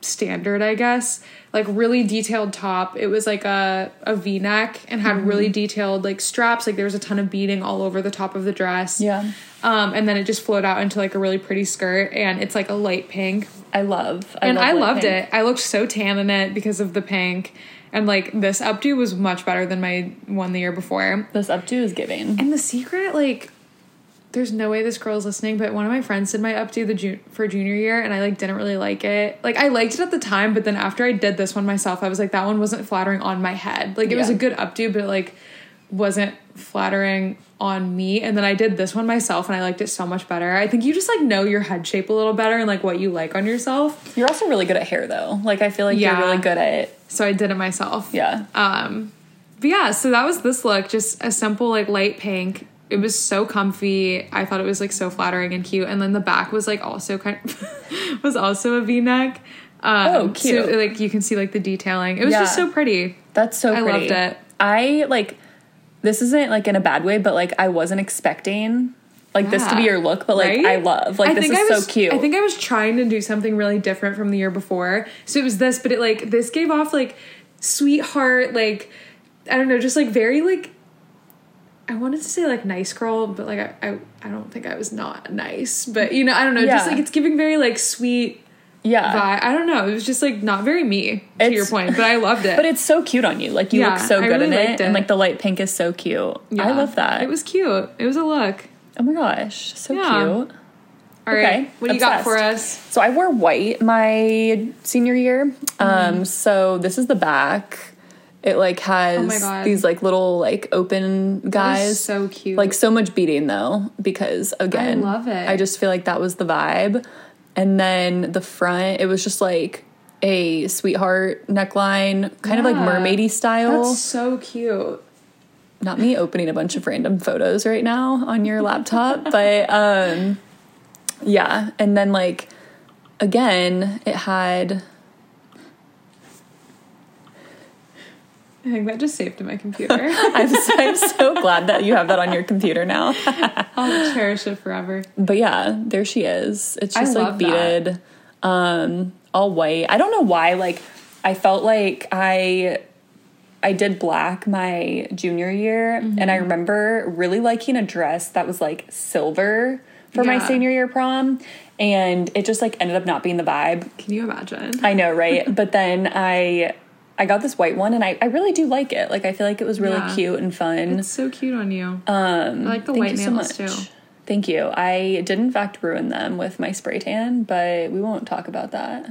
Speaker 2: standard, I guess. Like really detailed top. It was like a a V-neck and had really detailed like straps. Like there was a ton of beading all over the top of the dress.
Speaker 1: Yeah.
Speaker 2: Um and then it just flowed out into like a really pretty skirt and it's like a light pink.
Speaker 1: I love. I
Speaker 2: and
Speaker 1: love
Speaker 2: I loved
Speaker 1: pink.
Speaker 2: it. I looked so tan in it because of the pink. And like this updo was much better than my one the year before.
Speaker 1: This updo is giving.
Speaker 2: And the secret, like, there's no way this girl is listening, but one of my friends did my updo the ju- for junior year, and I like didn't really like it. Like I liked it at the time, but then after I did this one myself, I was like, that one wasn't flattering on my head. Like it was a good updo, but like wasn't flattering on me. And then I did this one myself, and I liked it so much better. I think you just like know your head shape a little better and like what you like on yourself.
Speaker 1: You're also really good at hair though. Like I feel like
Speaker 2: Yeah.
Speaker 1: you're really good at it.
Speaker 2: So I did it myself.
Speaker 1: yeah.
Speaker 2: Um, but yeah, so that was this look, just a simple like light pink. It was so comfy. I thought it was like so flattering and cute. And then the back was like also kind of was also a V neck. Um,
Speaker 1: Oh, cute.
Speaker 2: So, like you can see like the detailing. It was just so pretty.
Speaker 1: That's so
Speaker 2: I
Speaker 1: pretty.
Speaker 2: loved it.
Speaker 1: I like this isn't like in a bad way, but like I wasn't expecting like this to be your look, but like
Speaker 2: Right?
Speaker 1: I love like
Speaker 2: I
Speaker 1: this is
Speaker 2: was,
Speaker 1: so cute.
Speaker 2: I think I was trying to do something really different from the year before. So it was this, but it like this gave off like sweetheart, like I don't know, just like very like I wanted to say like nice girl, but like I I, I don't think I was not nice. But you know, I don't know, just like it's giving very like sweet
Speaker 1: yeah.
Speaker 2: vibe. I don't know. It was just like not very me to your point, but I loved it.
Speaker 1: But it's so cute on you. Like you
Speaker 2: Yeah,
Speaker 1: look so good
Speaker 2: really
Speaker 1: in it,
Speaker 2: it.
Speaker 1: and like the light pink is so cute.
Speaker 2: Yeah.
Speaker 1: I love that.
Speaker 2: It was cute. It was a look.
Speaker 1: oh my gosh, so
Speaker 2: Yeah.
Speaker 1: cute.
Speaker 2: All right,
Speaker 1: Okay,
Speaker 2: what do you got for us?
Speaker 1: So I wore white my senior year.
Speaker 2: Mm-hmm.
Speaker 1: Um, so this is the back. It like has
Speaker 2: Oh
Speaker 1: these like little like open guys.
Speaker 2: so cute.
Speaker 1: Like so much beating though, because again, I
Speaker 2: love it.
Speaker 1: I just feel like that was the vibe. And then the front, it was just like a sweetheart neckline, kind of like
Speaker 2: Yeah.
Speaker 1: mermaidy style.
Speaker 2: That's so cute.
Speaker 1: Not me opening a bunch of random photos right now on your laptop, but um yeah, and then like again, it had
Speaker 2: I think that just saved in my computer.
Speaker 1: I'm so, I'm so glad that you have that on your computer now.
Speaker 2: I'll cherish it forever.
Speaker 1: But yeah, there she is. It's
Speaker 2: I
Speaker 1: just like beaded, um, all white. I don't know why. Like, I felt like I, I did black my junior year, and I
Speaker 2: Mm-hmm.
Speaker 1: remember really liking a dress that was like silver for my senior year prom, and it just like ended up not being the vibe.
Speaker 2: Can you imagine?
Speaker 1: I know, right? but then I. I got this white one and I, I really do like it. Like I feel like it was really
Speaker 2: Yeah.
Speaker 1: cute and fun.
Speaker 2: It's so cute on you.
Speaker 1: Um,
Speaker 2: I like the white
Speaker 1: so
Speaker 2: nails
Speaker 1: much.
Speaker 2: too.
Speaker 1: Thank you. I did in fact ruin them with my spray tan, but we won't talk about that.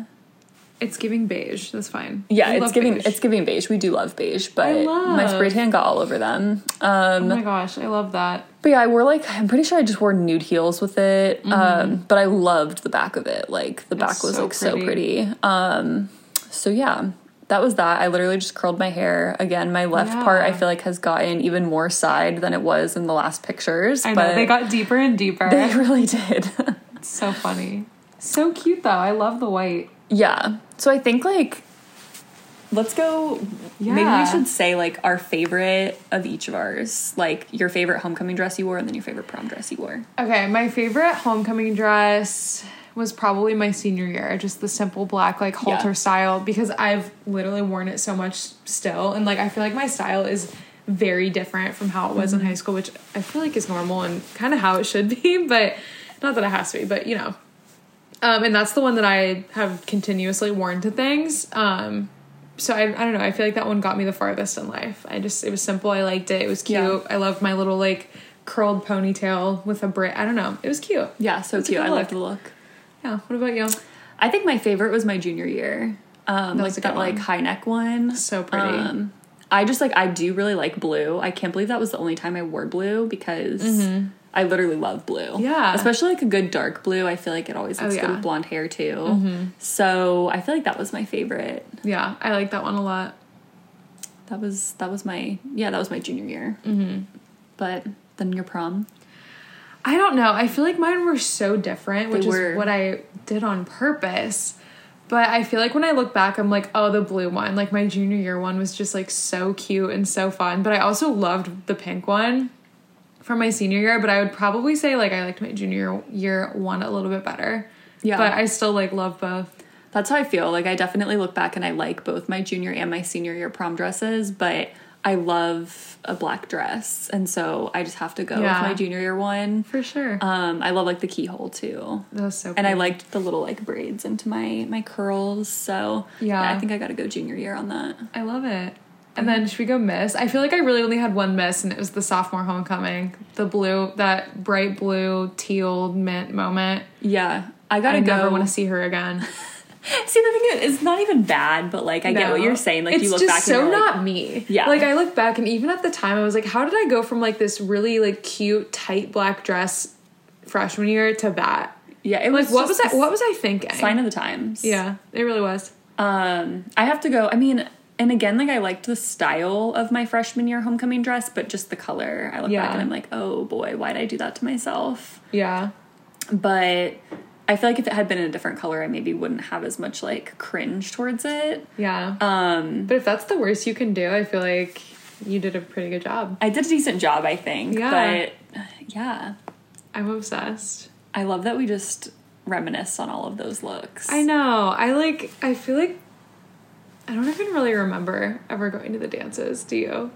Speaker 2: It's giving beige. That's fine.
Speaker 1: Yeah,
Speaker 2: We
Speaker 1: it's giving
Speaker 2: beige.
Speaker 1: it's giving beige. We do love beige, but
Speaker 2: love-
Speaker 1: my spray tan got all over them. Um, Oh
Speaker 2: my gosh, I love that.
Speaker 1: but yeah, I wore like I'm pretty sure I just wore nude heels with it. Um, but I loved the back of it. Like the back
Speaker 2: It's
Speaker 1: was
Speaker 2: so
Speaker 1: like so
Speaker 2: pretty.
Speaker 1: pretty. Um, so yeah. That was that. I literally just curled my hair. Again, my left part I feel like has gotten even more side than it was in the last pictures.
Speaker 2: I know they got deeper and deeper.
Speaker 1: they really did.
Speaker 2: it's so funny. So cute though. I love the white.
Speaker 1: Yeah. So I think like let's go yeah. maybe we should say like our favorite of each of ours. Like your favorite homecoming dress you wore and then your favorite prom dress you wore.
Speaker 2: Okay, my favorite homecoming dress was probably my senior year, just the simple black like halter
Speaker 1: Yeah.
Speaker 2: style because I've literally worn it so much still and like I feel like my style is very different from how it was
Speaker 1: Mm-hmm.
Speaker 2: in high school, which I feel like is normal and kind of how it should be, but not that it has to be, but you know. Um, and that's the one that I have continuously worn to things. Um, so I, I don't know. I feel like that one got me the farthest in life. I just it was simple. I liked it. It was cute.
Speaker 1: Yeah.
Speaker 2: I loved my little like curled ponytail with a braid. I don't know. It was cute.
Speaker 1: Yeah, so
Speaker 2: It's
Speaker 1: cute. I loved the look.
Speaker 2: Yeah. What about you?
Speaker 1: I think my favorite was my junior year. Um
Speaker 2: That
Speaker 1: like that
Speaker 2: good
Speaker 1: like high neck one.
Speaker 2: So pretty.
Speaker 1: Um I just like I do really like blue. I can't believe that was the only time I wore blue because I literally love blue.
Speaker 2: Mm-hmm. Yeah.
Speaker 1: Especially like a good dark blue. I feel like it always looks
Speaker 2: Oh,
Speaker 1: good
Speaker 2: yeah. Mm-hmm.
Speaker 1: with blonde hair too. So I feel like that was my favorite.
Speaker 2: Yeah, I like that one a lot.
Speaker 1: That was that was my yeah that was my junior year. Mm-hmm. But then your prom.
Speaker 2: I don't know. I feel like mine were so different, which is what I did on purpose. But I feel like when I look back, I'm like, oh, the blue one. Like my junior year one was just like so cute and so fun. But I also loved the pink one from my senior year. But I would probably say like I liked my junior year one a little bit better.
Speaker 1: Yeah.
Speaker 2: But I still like love both.
Speaker 1: That's how I feel. Like I definitely look back and I like both my junior and my senior year prom dresses, but I love a black dress, and so I just have to go
Speaker 2: Yeah.
Speaker 1: with my junior year one.
Speaker 2: For sure.
Speaker 1: Um, I love like the keyhole too,
Speaker 2: that was so
Speaker 1: and I liked the little like braids into my my curls. So
Speaker 2: Yeah.
Speaker 1: I think I got to go junior year on that.
Speaker 2: I love it. And then should we go miss? I feel like I really only had one miss, and it was the sophomore homecoming. The blue, that bright blue, teal mint moment.
Speaker 1: Yeah, I gotta
Speaker 2: I
Speaker 1: go.
Speaker 2: never want to see her again.
Speaker 1: See, the thing is, it's not even bad, but like I get what you're saying. Like
Speaker 2: it's
Speaker 1: you look
Speaker 2: just
Speaker 1: back,
Speaker 2: so
Speaker 1: and you're like,
Speaker 2: not me.
Speaker 1: Yeah.
Speaker 2: like I look back, and even at the time, I was like, how did I go from like this really like cute tight black dress freshman year to that?
Speaker 1: yeah, it was
Speaker 2: Like, what was I What was I thinking?
Speaker 1: sign of the times.
Speaker 2: Yeah, it really was.
Speaker 1: Um, I have to go. I mean, and again, like I liked the style of my freshman year homecoming dress, but just the color. I look
Speaker 2: Yeah.
Speaker 1: back and I'm like, oh boy, why did I do that to myself?
Speaker 2: Yeah,
Speaker 1: But I feel like if it had been in a different color, I maybe wouldn't have as much like cringe towards it.
Speaker 2: yeah.
Speaker 1: Um,
Speaker 2: but if that's the worst you can do, I feel like you did a pretty good job.
Speaker 1: I did a decent job, I think.
Speaker 2: Yeah.
Speaker 1: But yeah,
Speaker 2: I'm obsessed.
Speaker 1: I love that we just reminisce on all of those looks.
Speaker 2: I know. I like. I feel like. I don't even really remember ever going to the dances. Do you?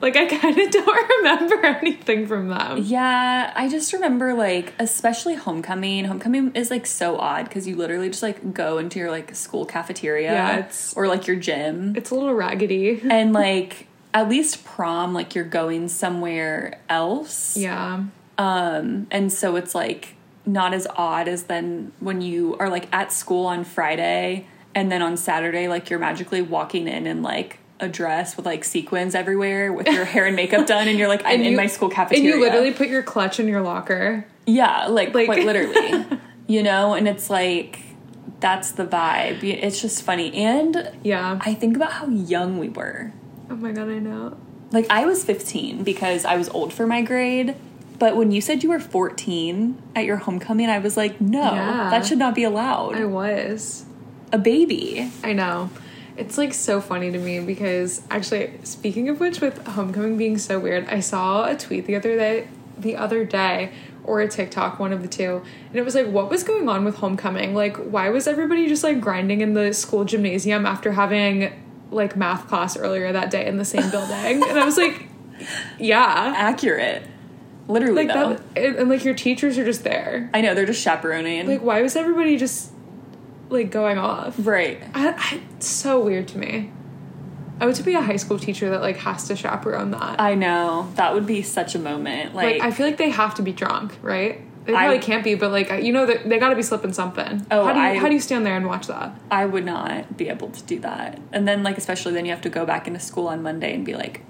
Speaker 2: Like I kind of don't remember anything from them.
Speaker 1: Yeah, I just remember like especially homecoming. Homecoming is like so odd because you literally just like go into your like school cafeteria
Speaker 2: Yeah,
Speaker 1: or like your gym.
Speaker 2: It's a little raggedy.
Speaker 1: and like at least prom like you're going somewhere else.
Speaker 2: Yeah.
Speaker 1: Um and so it's like not as odd as then when you are like at school on Friday and then on Saturday like you're magically walking in and like a dress with like sequins everywhere with your hair and makeup done and you're like I'm in my school cafeteria.
Speaker 2: And you literally put your clutch in your locker.
Speaker 1: Yeah, like,
Speaker 2: Like-
Speaker 1: quite literally. you know, and it's like that's the vibe. It's just funny. And
Speaker 2: Yeah.
Speaker 1: I think about how young we were.
Speaker 2: oh my god, I know.
Speaker 1: Like I was 15 because I was old for my grade. But when you said you were 14 at your homecoming, I was like, no,
Speaker 2: Yeah.
Speaker 1: that should not be allowed.
Speaker 2: I was.
Speaker 1: a baby.
Speaker 2: I know. It's like so funny to me because actually, speaking of which, with homecoming being so weird, I saw a tweet the other day, the other day, or a TikTok, one of the two, and it was like, what was going on with homecoming? Like, why was everybody just like grinding in the school gymnasium after having like math class earlier that day in the same building? and I was like, yeah,
Speaker 1: Accurate. Literally,
Speaker 2: like
Speaker 1: though.
Speaker 2: that, and, and like your teachers are just there.
Speaker 1: I know, they're just chaperoning.
Speaker 2: Like, why was everybody just like going off?
Speaker 1: right.
Speaker 2: I, I, it's so weird to me. I would to be a high school teacher that like has to chaperone that.
Speaker 1: I know. That would be such a moment.
Speaker 2: like,
Speaker 1: Like,
Speaker 2: I feel like they have to be drunk, right? They
Speaker 1: I-
Speaker 2: probably can't be, but like you know, they, they got to be slipping something.
Speaker 1: Oh,
Speaker 2: how do you
Speaker 1: I-
Speaker 2: how do you stand there and watch that?
Speaker 1: I would not be able to do that. And then, like, especially then you have to go back into school on Monday and be like,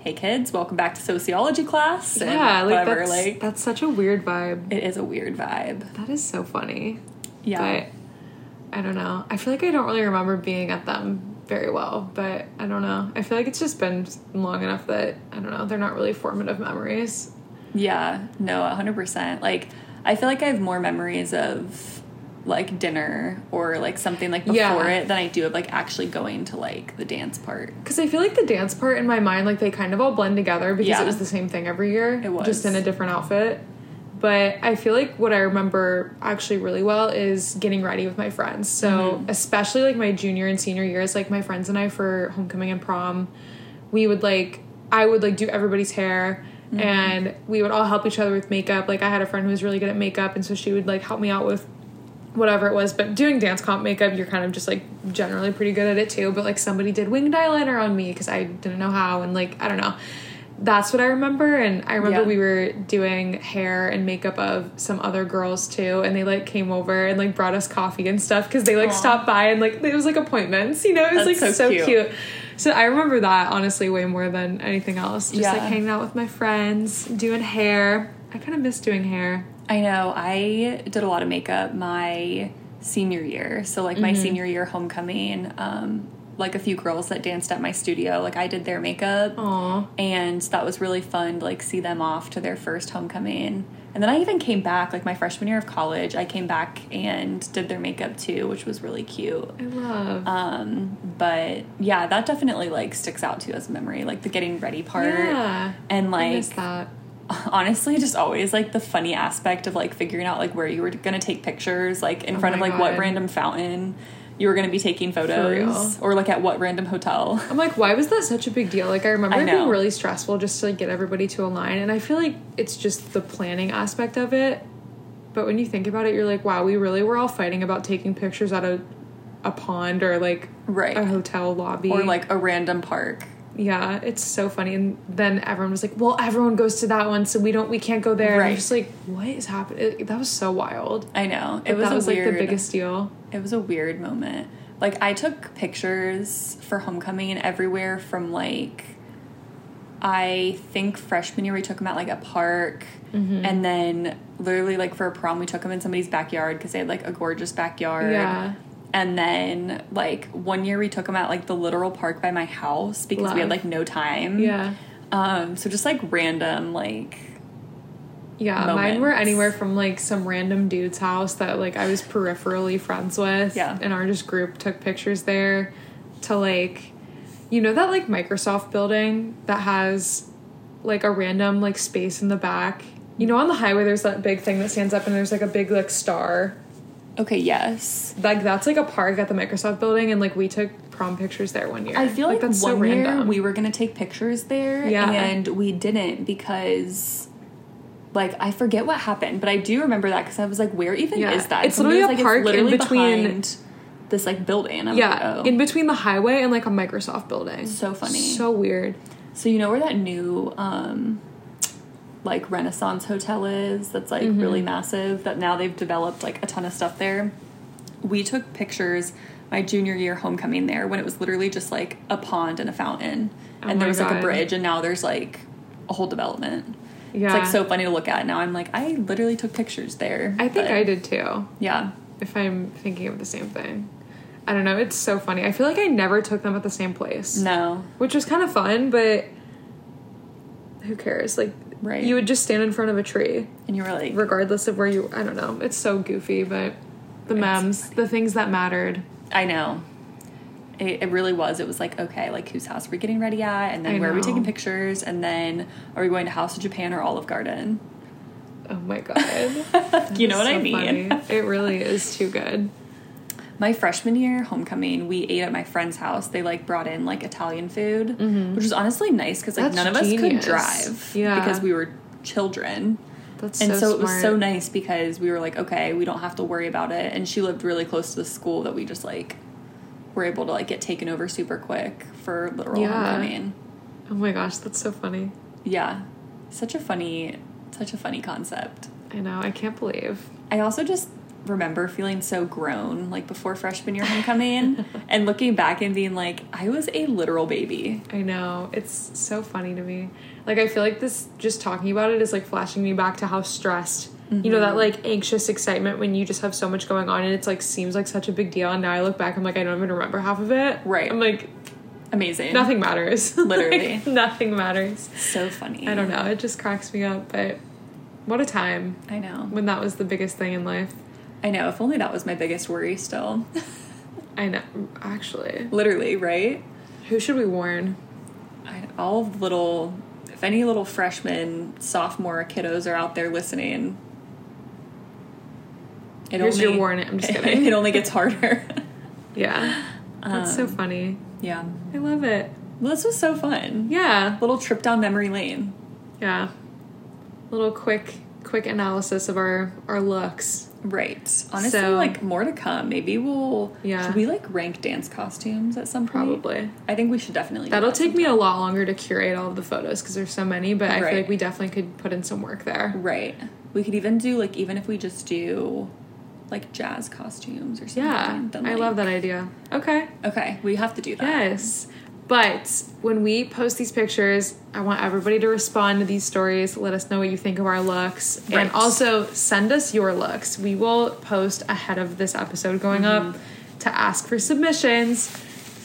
Speaker 1: hey, kids, welcome back to sociology class.
Speaker 2: Yeah, like
Speaker 1: whatever.
Speaker 2: that's
Speaker 1: like,
Speaker 2: that's such a weird vibe.
Speaker 1: it is a weird vibe.
Speaker 2: That is so funny.
Speaker 1: Yeah.
Speaker 2: But I don't know. I feel like I don't really remember being at them very well, but I don't know. I feel like it's just been long enough that I don't know. They're not really formative memories.
Speaker 1: yeah, no, 100%. Like, I feel like I have more memories of like dinner or like something like before
Speaker 2: Yeah.
Speaker 1: it than I do of like actually going to like the dance part.
Speaker 2: Because I feel like the dance part in my mind, like they kind of all blend together because
Speaker 1: Yeah.
Speaker 2: it was the same thing every year.
Speaker 1: It was.
Speaker 2: Just in a different outfit. But I feel like what I remember actually really well is getting ready with my friends. So,
Speaker 1: Mm-hmm.
Speaker 2: especially like my junior and senior years, like my friends and I for homecoming and prom, we would like, I would like do everybody's hair.
Speaker 1: Mm-hmm.
Speaker 2: And we would all help each other with makeup. Like I had a friend who was really good at makeup, and so she would like help me out with whatever it was. But doing dance comp makeup, you're kind of just like generally pretty good at it too. But like somebody did winged eyeliner on me because I didn't know how, and like I don't know. That's what I remember, and I remember
Speaker 1: Yeah.
Speaker 2: we were doing hair and makeup of some other girls too, and they like came over and like brought us coffee and stuff because they like
Speaker 1: Aw.
Speaker 2: stopped by and like it was like appointments, you know, it was
Speaker 1: That's
Speaker 2: like
Speaker 1: so
Speaker 2: so,
Speaker 1: cute.
Speaker 2: cute. So I remember that honestly way more than anything else. Just
Speaker 1: Yeah.
Speaker 2: like hanging out with my friends, doing hair. I kind of miss doing hair.
Speaker 1: I know. I did a lot of makeup my senior year. So like my senior year homecoming, um, like a few girls that danced at my studio, like I did their makeup.
Speaker 2: Aw.
Speaker 1: And that was really fun to like see them off to their first homecoming. And then I even came back, like my freshman year of college, I came back and did their makeup too, which was really cute.
Speaker 2: I love.
Speaker 1: Um, but yeah, that definitely like sticks out too as a memory, like the getting ready part.
Speaker 2: yeah.
Speaker 1: And like honestly just always like the funny aspect of like figuring out like where you were gonna take pictures like in
Speaker 2: Oh
Speaker 1: front of like what random fountain you were gonna be taking photos or like at what random hotel
Speaker 2: I'm like, why was that such a big deal? Like, I remember
Speaker 1: I
Speaker 2: it being really stressful just to like get everybody to align, and I feel like it's just the planning aspect of it. But when you think about it, you're like, wow, we really were all fighting about taking pictures at a a pond or like
Speaker 1: Right.
Speaker 2: a hotel lobby
Speaker 1: or like a random park.
Speaker 2: yeah it's so funny and then everyone was like well everyone goes to that one so we don't we can't go there and i'm
Speaker 1: Right.
Speaker 2: just like what is happening that was so wild
Speaker 1: I know. It was,
Speaker 2: was
Speaker 1: weird,
Speaker 2: like the biggest deal
Speaker 1: It was a weird moment. Like I took pictures for homecoming and everywhere from like I think freshman year we took them at like a park,
Speaker 2: Mm-hmm.
Speaker 1: and then literally like for a prom we took them in somebody's backyard because they had like a gorgeous backyard.
Speaker 2: Yeah.
Speaker 1: And then like one year we took them at like the literal park by my house because we had like no time.
Speaker 2: yeah
Speaker 1: Um. So just like random like
Speaker 2: Yeah, mine were anywhere from like some random dude's house that like I was peripherally friends with.
Speaker 1: Yeah.
Speaker 2: And our just group took pictures there to like you know that like Microsoft building that has like a random like space in the back. You know on the highway there's that big thing that stands up and there's like a big like star.
Speaker 1: okay yes.
Speaker 2: Like that's like a park at the Microsoft building and like we took prom pictures there one year.
Speaker 1: I feel like,
Speaker 2: that's
Speaker 1: one
Speaker 2: so random.
Speaker 1: we were gonna take pictures there,
Speaker 2: Yeah.
Speaker 1: and we didn't because, like, I forget what happened, but I do remember that because I was like, "Where even
Speaker 2: Yeah.
Speaker 1: is that?"
Speaker 2: It's
Speaker 1: Somebody
Speaker 2: literally
Speaker 1: was
Speaker 2: a park in between-
Speaker 1: this like building. I'm
Speaker 2: yeah,
Speaker 1: like, oh.
Speaker 2: in between the highway and like a Microsoft building.
Speaker 1: So funny.
Speaker 2: So weird.
Speaker 1: so you know where that new um, like Renaissance hotel is? That's like
Speaker 2: Mm-hmm.
Speaker 1: really massive. That now they've developed like a ton of stuff there. We took pictures my junior year homecoming there when it was literally just like a pond and a fountain,
Speaker 2: Oh
Speaker 1: and there was like a bridge, and now there's like a whole development.
Speaker 2: Yeah.
Speaker 1: It's like so funny to look at. Now I'm like, I literally took pictures there.
Speaker 2: I think
Speaker 1: but-
Speaker 2: I did too.
Speaker 1: Yeah.
Speaker 2: if I'm thinking of the same thing. I don't know. It's so funny. I feel like I never took them at the same place,
Speaker 1: No.
Speaker 2: which was kind of fun, but who cares? Like,
Speaker 1: Right.
Speaker 2: you would just stand in front of a tree,
Speaker 1: And you were like,
Speaker 2: regardless of where you. I don't know. It's so goofy, but the memes, the things that mattered.
Speaker 1: I know. It, it really was. It was like, okay, like whose house are we getting ready at? And then
Speaker 2: I
Speaker 1: where are we taking pictures? And then are we going to House of Japan or Olive Garden?
Speaker 2: Oh my god.
Speaker 1: You know what I mean?
Speaker 2: funny. It really is too good.
Speaker 1: My freshman year homecoming, we ate at my friend's house. They like brought in like Italian food, which was honestly nice because like
Speaker 2: Mm-hmm. That's
Speaker 1: none of us could drive
Speaker 2: Yeah.
Speaker 1: because we were children.
Speaker 2: That's
Speaker 1: and so,
Speaker 2: so,
Speaker 1: it was so nice because we were like, okay, we don't have to worry about it. And she lived really close to the school that we just like were able to like get taken over super quick for literal
Speaker 2: Yeah.
Speaker 1: homecoming.
Speaker 2: Oh my gosh, that's so funny.
Speaker 1: Yeah, such a funny, such a funny concept.
Speaker 2: I know. I can't believe.
Speaker 1: I also just remember feeling so grown like before freshman year homecoming and looking back and being like, I was a literal baby.
Speaker 2: I know. It's so funny to me. Like I feel like this just talking about it is like flashing me back to how stressed you know that like anxious excitement when you just have so much going on and it's like seems like such a big deal and now I look back I'm like I don't even remember half of it.
Speaker 1: Right.
Speaker 2: I'm like
Speaker 1: Amazing.
Speaker 2: nothing matters.
Speaker 1: Literally.
Speaker 2: Like, nothing matters.
Speaker 1: So funny.
Speaker 2: I don't know. It just cracks me up, but what a time
Speaker 1: I know.
Speaker 2: when that was the biggest thing in life.
Speaker 1: I know. If only that was my biggest worry still.
Speaker 2: I know. Actually,
Speaker 1: Literally, right?
Speaker 2: who should we warn?
Speaker 1: I, all little, if any little freshmen, sophomore kiddos are out there listening, it
Speaker 2: Here's your warning. I'm just kidding.
Speaker 1: it only gets harder.
Speaker 2: Yeah. That's so
Speaker 1: Um,
Speaker 2: funny.
Speaker 1: yeah.
Speaker 2: I love it.
Speaker 1: Well, this was so fun.
Speaker 2: Yeah.
Speaker 1: Little trip down memory lane.
Speaker 2: Yeah. Little quick quick analysis of our our looks.
Speaker 1: Right. Honestly,
Speaker 2: So-
Speaker 1: like more to come. Maybe we'll.
Speaker 2: Yeah.
Speaker 1: Should we like rank dance costumes at some point?
Speaker 2: Probably.
Speaker 1: I think we should definitely. do
Speaker 2: That'll
Speaker 1: that
Speaker 2: take me a lot longer to curate all of the photos because there's so many, but I feel like we definitely could put in some work there.
Speaker 1: Right. We could even do like even if we just do like jazz costumes or something.
Speaker 2: Yeah.
Speaker 1: then,
Speaker 2: I love that idea. Okay.
Speaker 1: Okay, we have to do that.
Speaker 2: Yes. But when we post these pictures, I want everybody to respond to these stories. Let us know what you think of our looks.
Speaker 1: Right.
Speaker 2: And also send us your looks. We will post ahead of this episode going
Speaker 1: Mm-hmm.
Speaker 2: up to ask for submissions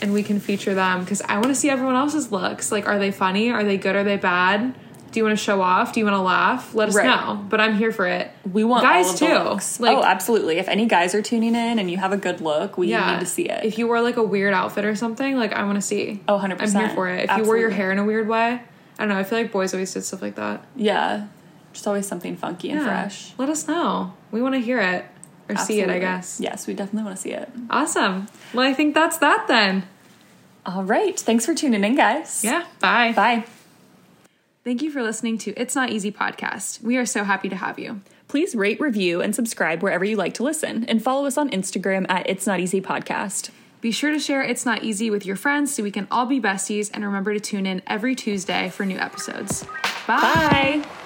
Speaker 2: and we can feature them because I want to see everyone else's looks. Like, are they funny? Are they good? Are they bad? Do you want to show off? Do you want to laugh? Let us
Speaker 1: Right.
Speaker 2: know. But I'm here for it.
Speaker 1: We want
Speaker 2: guys too.
Speaker 1: looks.
Speaker 2: Oh, like,
Speaker 1: oh, absolutely. If any guys are tuning in and you have a good look, we need to see it.
Speaker 2: If you wore like a weird outfit or something, like I want to see.
Speaker 1: Oh, 100%.
Speaker 2: I'm here for it. If you wore your hair in a weird way, I don't know. I feel like boys always did stuff like that.
Speaker 1: yeah, just always something funky and
Speaker 2: Yeah.
Speaker 1: fresh.
Speaker 2: Let us know. We want to hear it or see it. I guess.
Speaker 1: Yes, we definitely want to see it.
Speaker 2: Awesome. Well, I think that's that then.
Speaker 1: All right. Thanks for tuning in, guys.
Speaker 2: Yeah. Bye.
Speaker 1: Bye.
Speaker 2: Thank you for listening to It's Not Easy podcast. We are so happy to have you.
Speaker 1: Please rate, review, and subscribe wherever you like to listen, and follow us on Instagram at It's Not Easy Podcast.
Speaker 2: Be sure to share It's Not Easy with your friends so we can all be besties, and remember to tune in every Tuesday for new episodes. Bye.
Speaker 1: Bye.